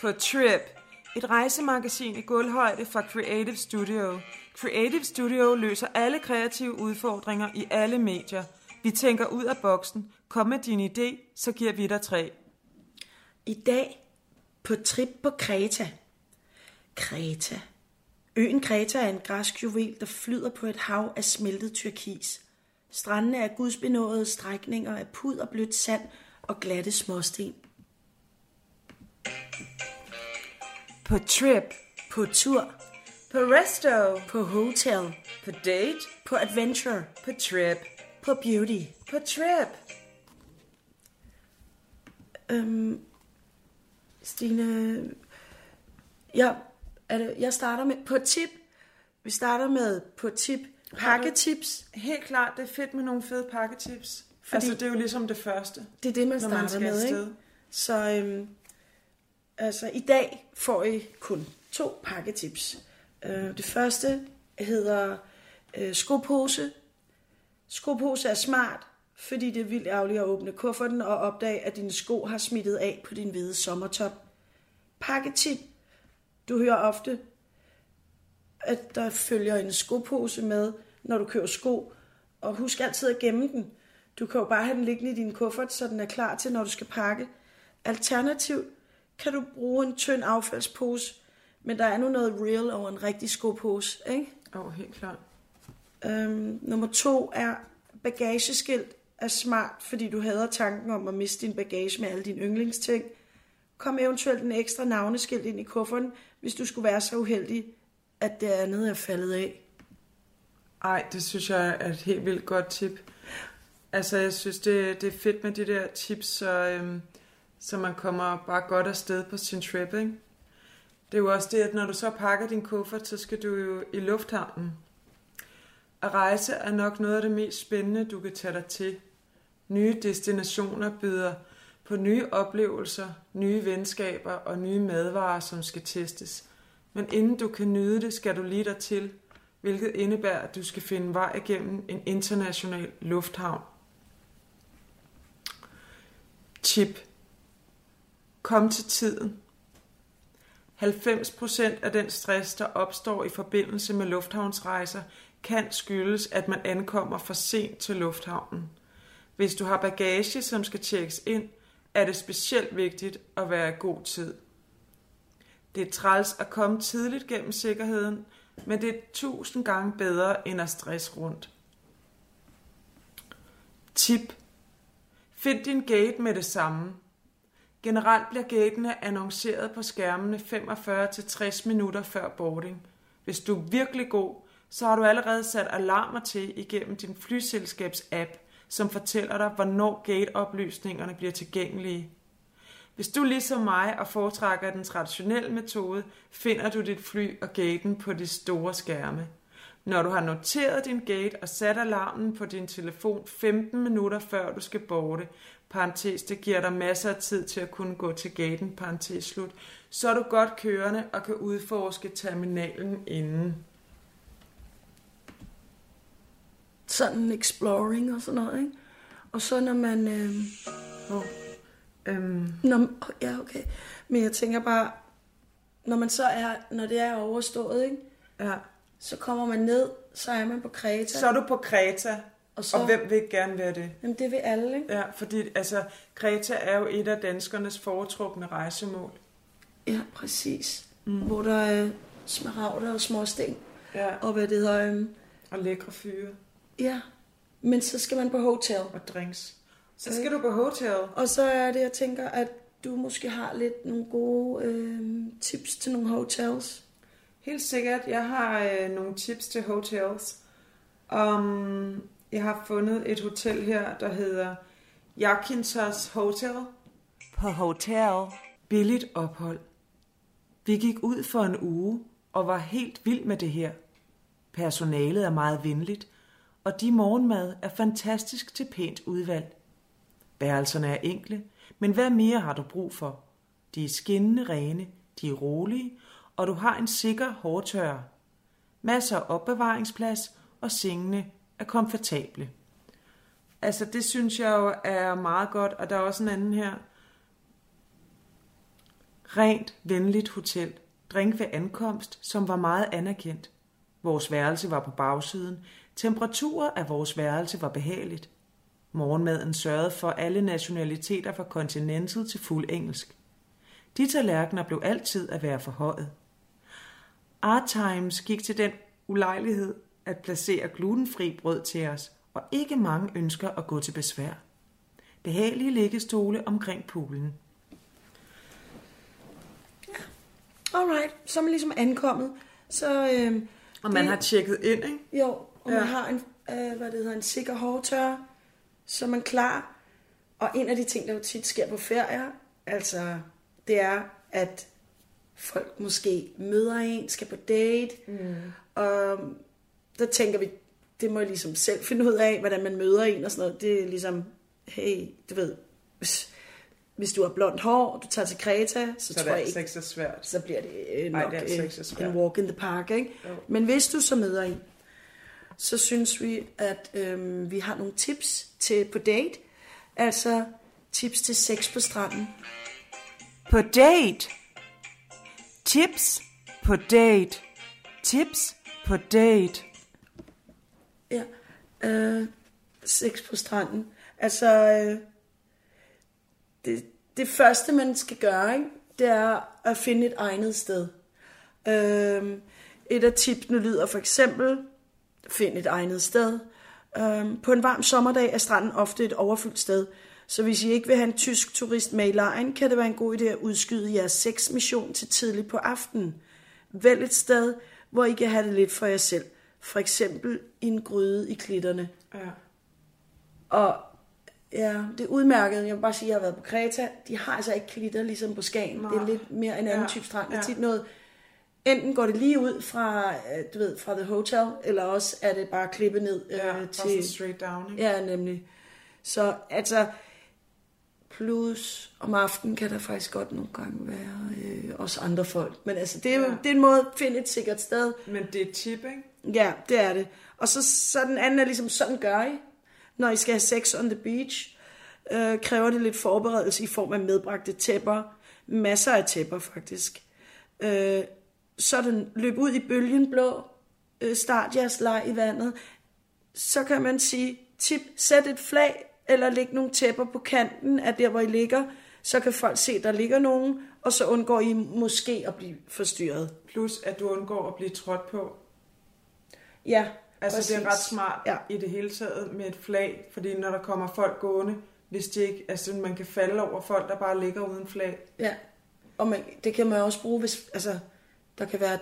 På Trip, et rejsemagasin i gulvhøjde fra Creative Studio. Creative Studio løser alle kreative udfordringer i alle medier. Vi tænker ud af boksen. Kom med din idé, så giver vi dig tre. I dag på trip på Kreta. Kreta. Øen Kreta er en græsk juvel, der flyder på et hav af smeltet tyrkis. Strandene er gudsbenåede strækninger af pud og blødt sand og glatte småsten. På Trip, På tur, på Resto, på hotel, på Date, på adventure, på Trip, på beauty. på Trip. Øhm, Stine, jeg, er det, jeg starter med på tip. Vi starter med på tip. Pakketips. Helt klart, det er fedt med nogle fede pakketips. Fordi altså, det er jo ligesom det første. Det er det, man man starter skal med, ikke? Så øhm, altså, i dag får I kun to pakketips. Øh, det første hedder øh, skopose. Skopose er smart, fordi det er vildt ærgerligt at åbne kufferten og opdage, at dine sko har smittet af på din hvide sommertop. Pakketip. Du hører ofte, at der følger en skopose med, når du køber sko. Og husk altid at gemme den. Du kan jo bare have den liggende i din kuffert, så den er klar til, når du skal pakke. Alternativt kan du bruge en tynd affaldspose, men der er nu noget real over en rigtig skopose, ikke? Åh, oh, helt klart. Øhm, nummer to er bagageskilt er smart, fordi du hader tanken om at miste din bagage med alle dine yndlingsting. Kom eventuelt en ekstra navneskilt ind i kufferten, hvis du skulle være så uheldig, at det andet er faldet af. Ej, det synes jeg er et helt vildt godt tip. Altså, jeg synes, det, det er fedt med de der tips, så, øhm, så man kommer bare godt afsted på sin trip, ikke? Det er jo også det, at når du så pakker din kuffert, så skal du jo i lufthavnen. At rejse er nok noget af det mest spændende, du kan tage dig til. Nye destinationer byder på nye oplevelser, nye venskaber og nye madvarer, som skal testes. Men inden du kan nyde det, skal du lige dig til, hvilket indebærer, at du skal finde vej igennem en international lufthavn. Tip. Kom til tiden. 90% af den stress, der opstår i forbindelse med lufthavnsrejser, kan skyldes, at man ankommer for sent til lufthavnen. Hvis du har bagage, som skal tjekkes ind, er det specielt vigtigt at være i god tid. Det er træls at komme tidligt gennem sikkerheden, men det er tusind gange bedre end at stress rundt. Tip. Find din gate med det samme. Generelt bliver gatene annonceret på skærmene 45-60 minutter før boarding. Hvis du er virkelig god, så har du allerede sat alarmer til igennem din flyselskabs app, som fortæller dig, hvornår gateoplysningerne bliver tilgængelige. Hvis du ligesom mig og foretrækker den traditionelle metode, finder du dit fly og gaten på de store skærme. Når du har noteret din gate og sat alarmen på din telefon 15 minutter før du skal borte, parentes, det giver dig masser af tid til at kunne gå til gaten, parentes slut, så er du godt kørende og kan udforske terminalen inden. Sådan exploring og sådan noget, ikke? Og så når man... Øh, Oh. Øhm, når, ja, okay. Men jeg tænker bare, når man så er, når det er overstået, ikke? ja. Så kommer man ned, så er man på Kreta. Så er du på Kreta, og så, og hvem vil gerne være det? Jamen, det vil alle, ikke? Ja, fordi altså, Kreta er jo et af danskernes foretrukne rejsemål. Ja, præcis. Mm. Hvor der er smaragder og småsten. Ja, Og hvad det hedder... øhm, og lækre fyre Ja, men så skal man på hotel. og drinks. Så skal du på hotel. Og så er det, jeg tænker, at du måske har lidt nogle gode øh, tips til nogle hotels. Helt sikkert. Jeg har øh, nogle tips til hotels. Um, jeg har fundet et hotel her, der hedder Yakintos Hotel. På hotel. Billigt ophold. Vi gik ud for en uge og var helt vild med det her. Personalet er meget venligt, og de morgenmad er fantastisk til pænt udvalg. Værelserne er enkle, men hvad mere har du brug for? De er skinnende rene, de er rolige, og du har en sikker hårtørrer. Masser af opbevaringsplads, og sengene er komfortable. Altså, det synes jeg jo er meget godt, og der er også en anden her. Rent, venligt hotel. Drink ved ankomst, som var meget anerkendt. Vores værelse var på bagsiden. Temperaturer af vores værelse var behageligt. Morgenmaden sørgede for alle nationaliteter fra Continental til fuld engelsk. De tallerkener blev altid at være forhøjet. Art Times gik til den ulejlighed at placere glutenfri brød til os, og ikke mange ønsker at gå til besvær. Behagelige liggestole omkring poolen. Alright, så er man ligesom ankommet. Så, øh, Og man det- har tjekket ind, ikke? Jo, og ja. Ja. man har en, øh, hvad det hedder, en sikker hårtør, så man klar. Og en af de ting, der jo tit sker på ferier, altså, det er, at folk måske møder en, skal på date, mm. og der tænker vi, det må jeg ligesom selv finde ud af, hvordan man møder en og sådan noget. Det er ligesom, hey, du ved, hvis, hvis du har blondt hår, og du tager til Kreta, så, Så tror det er jeg ikke, så svært. så bliver det øh, nok det er øh, svært. en walk in the park. Ikke? Jo. Men hvis du så møder en, så synes vi, at øhm, vi har nogle tips til på date. Altså tips til sex på stranden. På date. Tips på date. Tips på date. Ja, øh, sex på stranden. Altså, øh, det, det første, man skal gøre, ikke, det er at finde et egnet sted. Øh, et af tipsene lyder for eksempel, find et egnet sted. Øh, på en varm sommerdag er stranden ofte et overfyldt sted, så hvis I ikke vil have en tysk turist med i lejen, kan det være en god idé at udskyde jeres sexmission til tidligt på aftenen. Vælg et sted, hvor I kan have det lidt for jer selv. For eksempel en gryde i klitterne. Ja. Og ja, det er udmærket. Jeg vil bare sige, at jeg har været på Kreta. De har altså ikke klitter ligesom på Skagen. Nej. Det er lidt mere en anden Ja, type strand. Det er ja. tit noget... Enten går det lige ud fra, øh, du ved, fra The Hotel, eller også er det bare klippet ned øh, Ja, til... til... straight down, ikke? Ja, nemlig. Så altså, plus om aftenen kan der faktisk godt nogle gange være øh, også andre folk. Men altså, det er jo Ja. det er en måde at finde et sikkert sted. Men det er et tip, ikke? Ja, det er det. Og så, så den anden er ligesom, sådan gør I, når I skal have sex on the beach. Øh, kræver det lidt forberedelse i form af medbragte tæpper. Masser af tæpper, faktisk. Øh, sådan løb ud i bølgen blå. Øh, start jeres leg i vandet. Så kan man sige, tip, sæt et flag, eller læg nogle tæpper på kanten af der, hvor I ligger. Så kan folk se, der ligger nogen, og så undgår I måske at blive forstyrret. Plus, at du undgår at blive trådt på. Ja, Altså, det er præcis. ret smart Ja. i det hele taget med et flag, fordi når der kommer folk gående, hvis de ikke, altså man kan falde over folk, der bare ligger uden flag. Ja, og man, det kan man også bruge, hvis altså, der kan være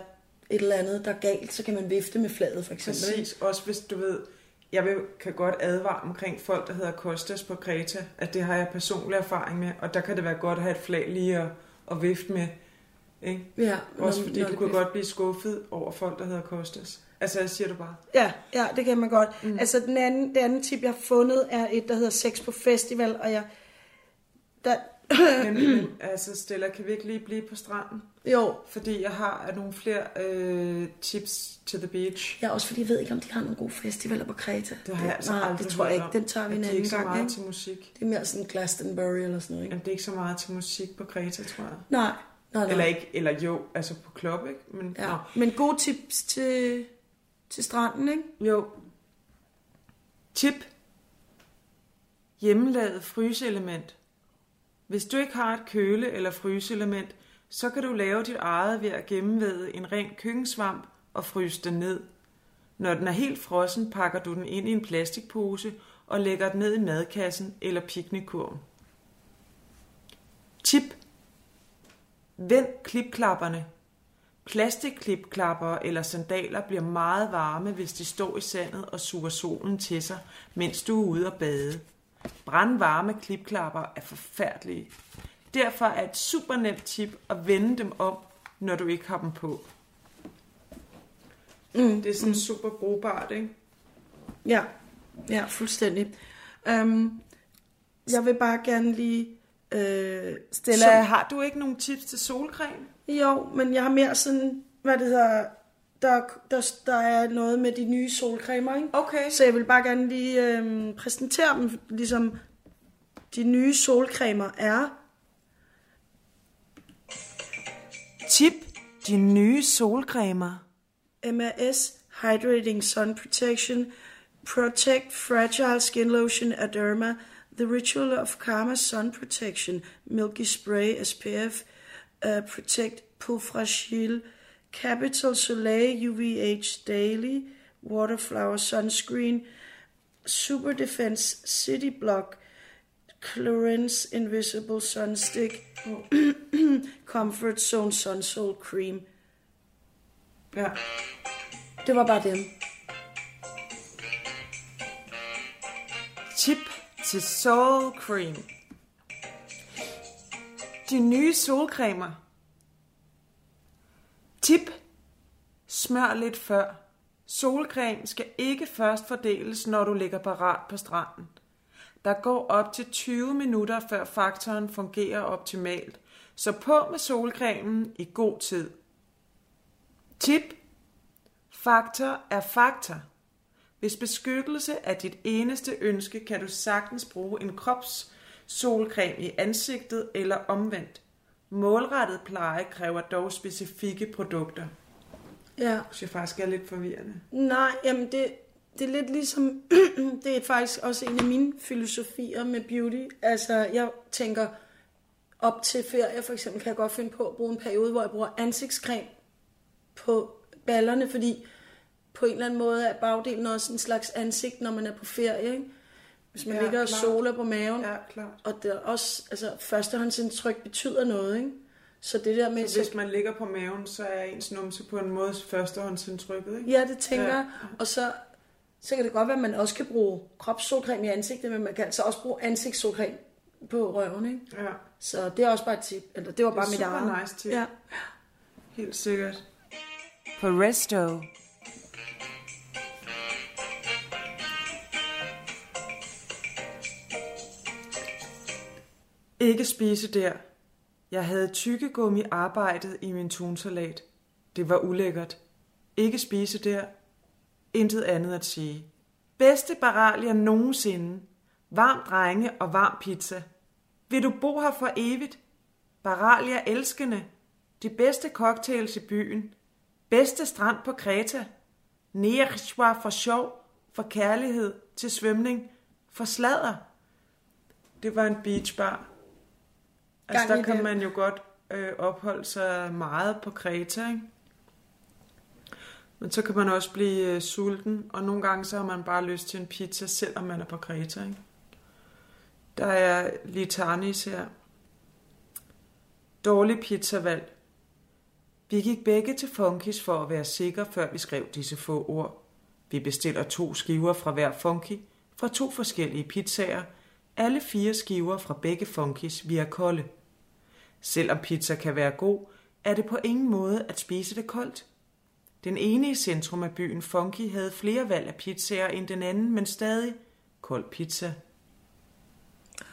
et eller andet, der er galt, så kan man vifte med flaget for eksempel. Præcis, også hvis du ved, jeg vil, kan godt advare omkring folk, der hedder Kostas på Kreta, at det har jeg personlig erfaring med, og der kan det være godt at have et flag lige at, at vifte med. Ikke? Ja, Også fordi når du bliver- godt blive skuffet over folk, der hedder Kostas. Altså, jeg siger du bare. Ja, ja, det kan man godt. Mm. Altså, den anden, det andet tip, jeg har fundet, er et, der hedder Sex på Festival, og jeg... Der, Men, men altså, Stella, kan vi ikke lige blive på stranden? jo, Fordi jeg har nogle flere øh, tips to the beach. ja, også fordi jeg ved ikke, om de har nogle gode festivaler på Kreta. Det har jeg altså Nej, aldrig det tror jeg ikke. Den tager vi en At de anden ikke så gang, meget ikke? til musik. Det er mere sådan Glastonbury eller sådan noget, ikke? Jamen, det er ikke så meget til musik på Kreta, tror jeg. Nej, nej, nej. Eller ikke, eller jo, altså på klub, ikke? Men, Ja. Men gode tips til, til stranden, ikke? Jo. Tip. Hjemmelavet fryseelement. Hvis du ikke har et køle- eller fryseelement, så kan du lave dit eget ved at gennemvæde en ren køkkensvamp og fryse den ned. Når den er helt frossen, pakker du den ind i en plastikpose og lægger den ned i madkassen eller piknikkurven. Tip. Vend klipklapperne. Plastikklipklapper eller sandaler bliver meget varme, hvis de står i sandet og suger solen til sig, mens du er ude at bade. Brandvarme klipklapper er forfærdelige. Derfor er et super nemt tip at vende dem om, når du ikke har dem på. Mm, det er sådan mm. super brugbart, ikke? Ja, ja, fuldstændig. Um, jeg vil bare gerne lige... Øh, Stella, som- har du ikke nogen tips til solcreme? Jo, men jeg har mere sådan, hvad det hedder, der, der, der er noget med de nye solcremer, ikke? Okay. Så jeg vil bare gerne lige øhm, præsentere dem, ligesom de nye solcremer er Tip de nye solcremer. MAS Hydrating Sun Protection Protect Fragile Skin Lotion Aderma The Ritual of Karma Sun Protection Milky Spray SPF uh, Protect Peau Fragile Capital Soleil UVH Daily Waterflower Sunscreen Super Defense City Block Clarence Invisible Sun Stick Comfort Zone Sun Soul Cream Ja. Det var bare dem. Tip til Soul Cream. De nye solcremer. Tip. Smør lidt før. Solcreme skal ikke først fordeles, når du ligger parat på stranden. Der går op til 20 minutter, før faktoren fungerer optimalt. Så på med solcremen i god tid. Tip. Faktor er faktor. Hvis beskyttelse er dit eneste ønske, kan du sagtens bruge en krops solcreme i ansigtet eller omvendt. Målrettet pleje kræver dog specifikke produkter. Ja. Det synes jeg faktisk er lidt forvirrende. Nej, jamen det, det er lidt ligesom, det er faktisk også en af mine filosofier med beauty. Altså, jeg tænker, op til ferie for eksempel, kan jeg godt finde på at bruge en periode, hvor jeg bruger ansigtscreme på ballerne, fordi på en eller anden måde er bagdelen også en slags ansigt, når man er på ferie, ikke? Hvis man Ja, ligger og klart. soler på maven. Ja, klart. Og det er også, altså førstehåndsindtryk betyder noget, ikke? Så det der med... Så hvis man ligger på maven, så er ens numse på en måde førstehåndsindtrykket, ikke? Ja, det tænker Ja. jeg. Og så, så kan det godt være, at man også kan bruge kropssolcreme i ansigtet, men man kan altså også bruge ansigtssolcreme på røven, ikke? Ja, Så det er også bare et tip. Eller det var bare mit super eget. nice tip. Ja. helt sikkert. På Resto. Ikke spise der. Jeg havde tykkegummi arbejdet i min tunsalat. Det var ulækkert. Ikke spise der. Intet andet at sige. Bedste baralia nogensinde. Varm drenge og varm pizza. Vil du bo her for evigt? Baralia elskende. De bedste cocktails i byen. Bedste strand på Kreta. Nerishwa for sjov, for kærlighed, til svømning, for sladder. Det var en beachbar. Altså, der kan det. man jo godt øh, opholde sig meget på Kreta, ikke? Men så kan man også blive øh, sulten, og nogle gange så har man bare lyst til en pizza, selvom man er på Kreta, ikke? Der er Litanis her. Dårlig pizzavalg. Vi gik begge til Funkis for at være sikre, før vi skrev disse få ord. Vi bestiller to skiver fra hver Funky, fra to forskellige pizzaer, alle fire skiver fra begge Funkis via kolde. Selvom pizza kan være god, er det på ingen måde at spise det koldt. Den ene i centrum af byen Funky havde flere valg af pizzaer end den anden, men stadig kold pizza.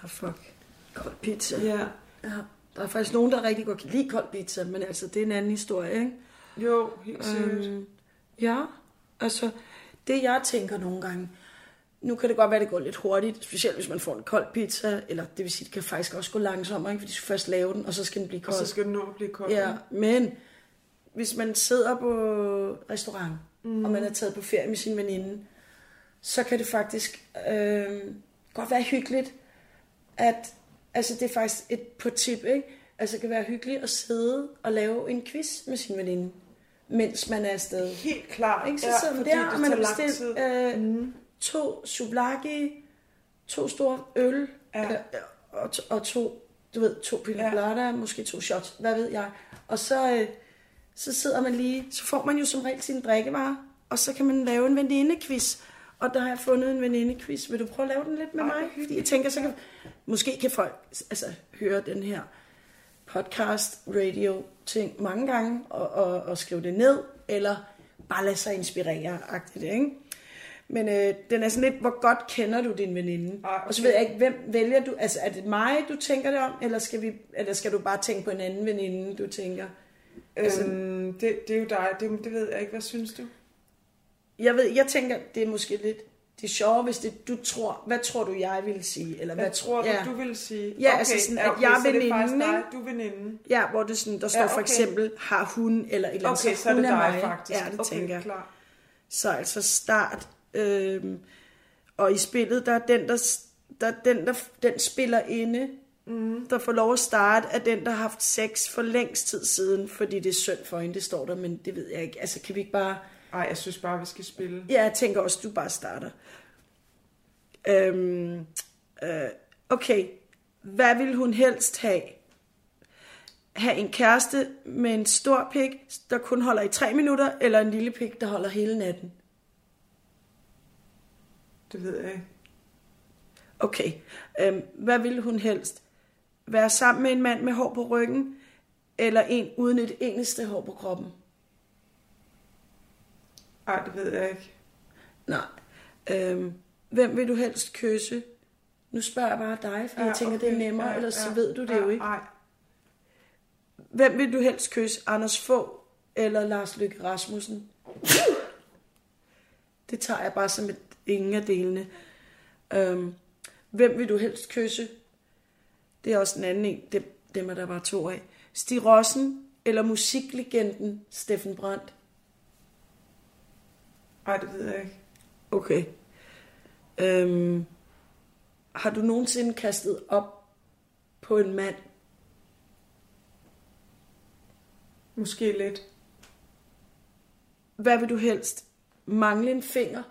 Ah, fuck. Kold pizza. Ja, ja. Der er faktisk nogen, der rigtig godt kan lide kold pizza, men altså, det er en anden historie, ikke? jo, helt sikkert. Øhm, ja, altså, det jeg tænker nogle gange, nu kan det godt være, at det går lidt hurtigt, specielt hvis man får en kold pizza, eller det vil sige, det kan faktisk også gå langsommere, ikke? fordi du skal først lave den, og så skal den blive Og kold. så skal den nå at blive kold. Ja, men hvis man sidder på restaurant, mm. og man er taget på ferie med sin veninde, så kan det faktisk øh, godt være hyggeligt, at altså det er faktisk et på tip, ikke? Altså det kan være hyggeligt at sidde og lave en quiz med sin veninde, mens man er afsted. Helt klart. Ikke? Så ja, sidder man der, og man har bestilt øh, mm. To souvlaki, to store øl, Ja. øh, og, to, og to, du ved, to pina Ja. colada, måske to shots, hvad ved jeg. Og så, øh, så sidder man lige, så får man jo som regel sin drikkevarer, og så kan man lave en venindequiz. Og der har jeg fundet en venindequiz. Vil du prøve at lave den lidt med Ej, mig? Fordi jeg tænker, så kan, måske kan folk altså, høre den her podcast, radio ting mange gange, og, og, og skrive det ned, eller bare lade sig inspirere, agtigt, ikke? Men øh, den er sådan lidt, hvor godt kender du din veninde? Ej, okay. Og så ved jeg ikke, hvem vælger du? Altså, er det mig, du tænker det om, eller skal, vi, eller skal du bare tænke på en anden veninde, du tænker? Altså- Øhm, det, det er jo dig. Det, det ved jeg ikke. Hvad synes du? Jeg ved, jeg tænker, det er måske lidt det er sjovere, hvis det, du tror, hvad tror du, jeg ville sige? Eller Hvad hvad tror du, ja. du vil sige? Ja, altså sådan, at jeg er så er veninden, dig, du er veninden. Ja, hvor det sådan, der står Ja, for okay. eksempel, har hun, eller et eller andet, Okay, så er hun det dig mig. faktisk. Ja, det okay, tænker jeg. Så altså start, øhm, og i spillet, der er den, der, der, er den, der den spiller inde, mm. der får lov at starte, er den, der har haft sex for længst tid siden, fordi det er synd for hende, det står der, men det ved jeg ikke. Altså, kan vi ikke bare... Ej, jeg synes bare, vi skal spille. Ja, jeg tænker også, du bare starter. Øhm, øh, okay, hvad vil hun helst have? Have en kæreste med en stor pik, der kun holder i tre minutter, eller en lille pik, der holder hele natten? Det ved jeg ikke. Okay, øhm, hvad vil hun helst? Være sammen med en mand med hår på ryggen, eller en uden et eneste hår på kroppen? Ej, det ved jeg ikke. Nej. Øhm, hvem vil du helst kysse? Nu spørger jeg bare dig, for ja, jeg tænker, okay. det er nemmere, ja, ellers så ved du det ja, jo ikke. Nej, Hvem vil du helst kysse? Anders Få eller Lars Løkke Rasmussen? Det tager jeg bare som et, ingen af delene. Øhm, hvem vil du helst kysse? Det er også en anden en. Dem, dem er der bare to af. Stig Rossen eller musiklegenden Steffen Brandt? ej, det ved jeg ikke. Okay. Øhm, har du nogensinde kastet op på en mand? Måske lidt. Hvad vil du helst? Mangle en finger?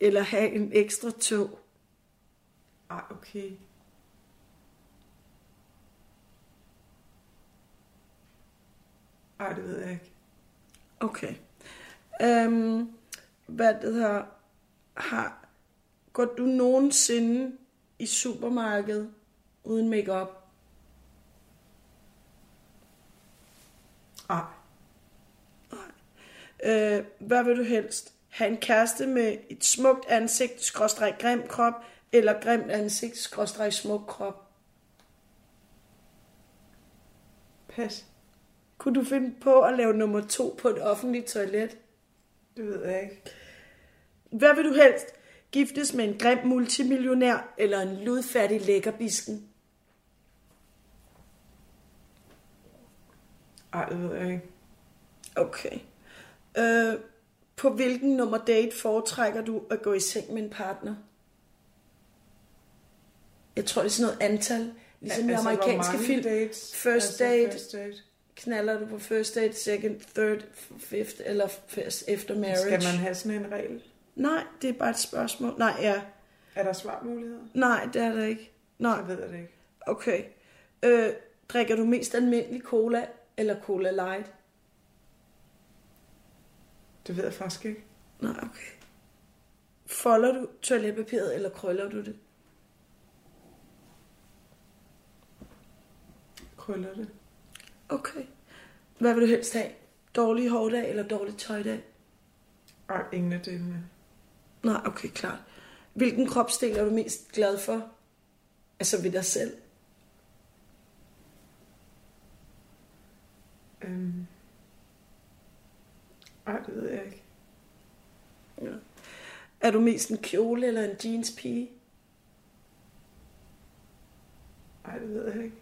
Eller have en ekstra tog? Ej, okay. Ej, det ved jeg ikke. Okay. Øhm, hvad det hedder, har, går du nogensinde i supermarkedet uden makeup? Ej, Øh, hvad vil du helst? Have en kæreste med et smukt ansigt, skråstreg grim krop, eller grimt ansigt, skråstreg smuk krop? pas. Kunne du finde på at lave nummer to på et offentligt toilet? Det ved jeg ikke. Hvad vil du helst? Giftes med en grim multimillionær eller en ludfattig lækkerbisken? Ej, det ved jeg ikke. Okay. Øh, på hvilken nummer date foretrækker du at gå i seng med en partner? Jeg tror, det er sådan noget antal. Ligesom i Altså, hvor amerikanske film. Dates? First altså, date. First date. Knaller du på first date, second, third, fifth eller first efter marriage? Skal man have sådan en regel? Nej, det er bare et spørgsmål. Nej, ja. Er der svarmuligheder? Nej, det er der ikke. Nej, Så ved jeg det ikke. okay. Øh, drikker du mest almindelig cola eller cola light? Det ved jeg faktisk ikke. Nej, okay. Folder du toiletpapiret, eller krøller du det? Krøller det? Okay. Hvad vil du helst have? Dårlig hårdag eller dårlig tøjdag? Ej, ingen af delene. Nej, okay, klart. Hvilken kropsdel er du mest glad for? Altså ved dig selv? Øhm. Ej, det ved jeg ikke. Ja. Er du mest en kjole eller en jeans pige? Ej, det ved jeg ikke.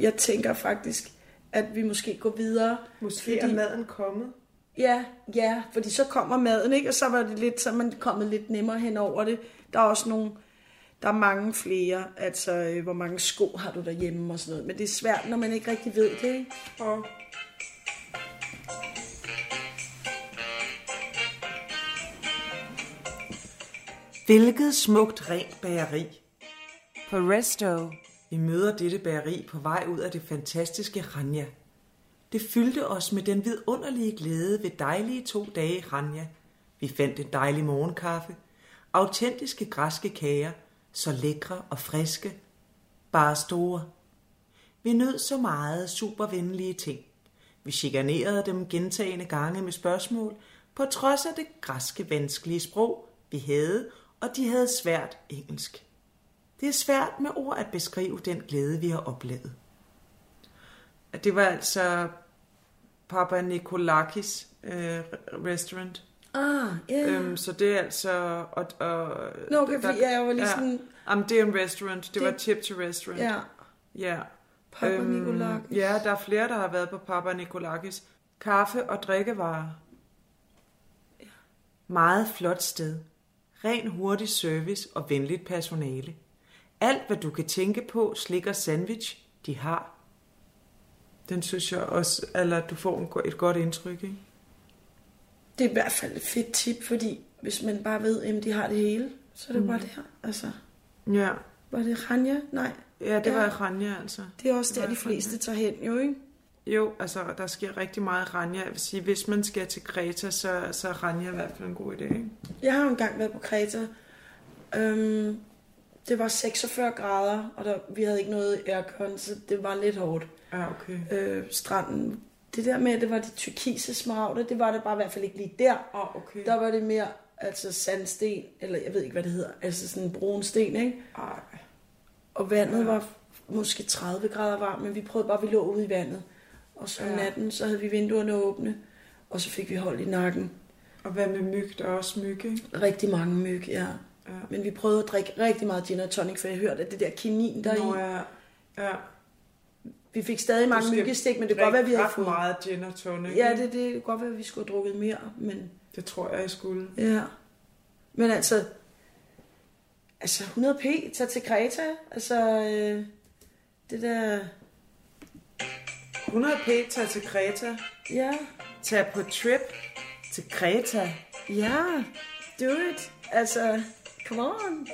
Jeg tænker faktisk, at vi måske går videre. Måske Fordi- er maden kommet. Ja, ja, fordi så kommer maden, ikke? Og så var det lidt, så man kommet lidt nemmere hen over det. Der er også nogle, der er mange flere, altså øh, hvor mange sko har du derhjemme og sådan noget. Men det er svært, når man ikke rigtig ved det, ikke? Og Hvilket smukt rent bageri. På Resto. Vi møder dette bageri på vej ud af det fantastiske Ranja. Det fyldte os med den vidunderlige glæde ved dejlige to dage i Ranja. Vi fandt en dejlig morgenkaffe, autentiske græske kager, så lækre og friske, bare store. Vi nød så meget supervenlige ting. Vi chikanerede dem gentagende gange med spørgsmål, på trods af det græske vanskelige sprog, vi havde, og de havde svært engelsk. Det er svært med ord at beskrive den glæde, vi har oplevet. Det var altså Papa Nikolakis øh, restaurant. Ah, ja. Yeah. Øhm, så det er altså... Og, og, Nå, okay, fordi jeg var lige sådan- Jamen, det er en restaurant. Det, det var tip to restaurant. ja. ja. Papa Nikolakis. Ja, der er flere, der har været på Papa Nikolakis. Kaffe og drikkevarer. Meget flot sted. Ren hurtig service og venligt personale. Alt, hvad du kan tænke på, slik og sandwich, de har. Den synes jeg også, eller du får et godt indtryk, ikke? Det er i hvert fald et fedt tip, fordi hvis man bare ved, at de har det hele, så er det mm. bare det her. Altså, Ja, var det Ranja? Nej, ja det Ja. var Ranja, altså. det er også Det der, de fleste tager hen, jo, ikke? Jo, altså, der sker rigtig meget Ranja. Jeg vil sige, hvis man skal til Kreta, så, så er Ranja i hvert fald en god idé, ikke? Jeg har jo engang været på Kreta. Øhm, det var 46 grader, og der, vi havde ikke noget aircon, så det var lidt hårdt. Ja, okay. Øh, stranden, det der med, at det var de tyrkise smaragde, det var det bare i hvert fald ikke lige der. Åh, oh, okay. Der var det mere altså sandsten, eller jeg ved ikke, hvad det hedder, altså sådan en brun sten, ikke? Ej. Og vandet Ja. var måske 30 grader varmt, men vi prøvede bare, at vi lå ude i vandet. Og så om Ja. natten, så havde vi vinduerne åbne, og så fik vi hold i nakken. Og hvad med myg? Der er også myg, ikke? Rigtig mange myg, ja. Ja. Men vi prøvede at drikke rigtig meget gin og tonic, for jeg hørte, at det der kinin der Nå, i. ja. ja. Vi fik stadig mange myggestik, men det kan godt være, vi havde fået... meget gin og tonic. Ja, ikke? det, det kan godt være, at vi skulle have drukket mere, men det tror jeg, jeg skulle. ja. Men altså, altså 100 p, tag til Kreta, altså øh, det der, 100 p, tag til Kreta. ja, Tag på trip til Kreta. ja, do it, altså, come on.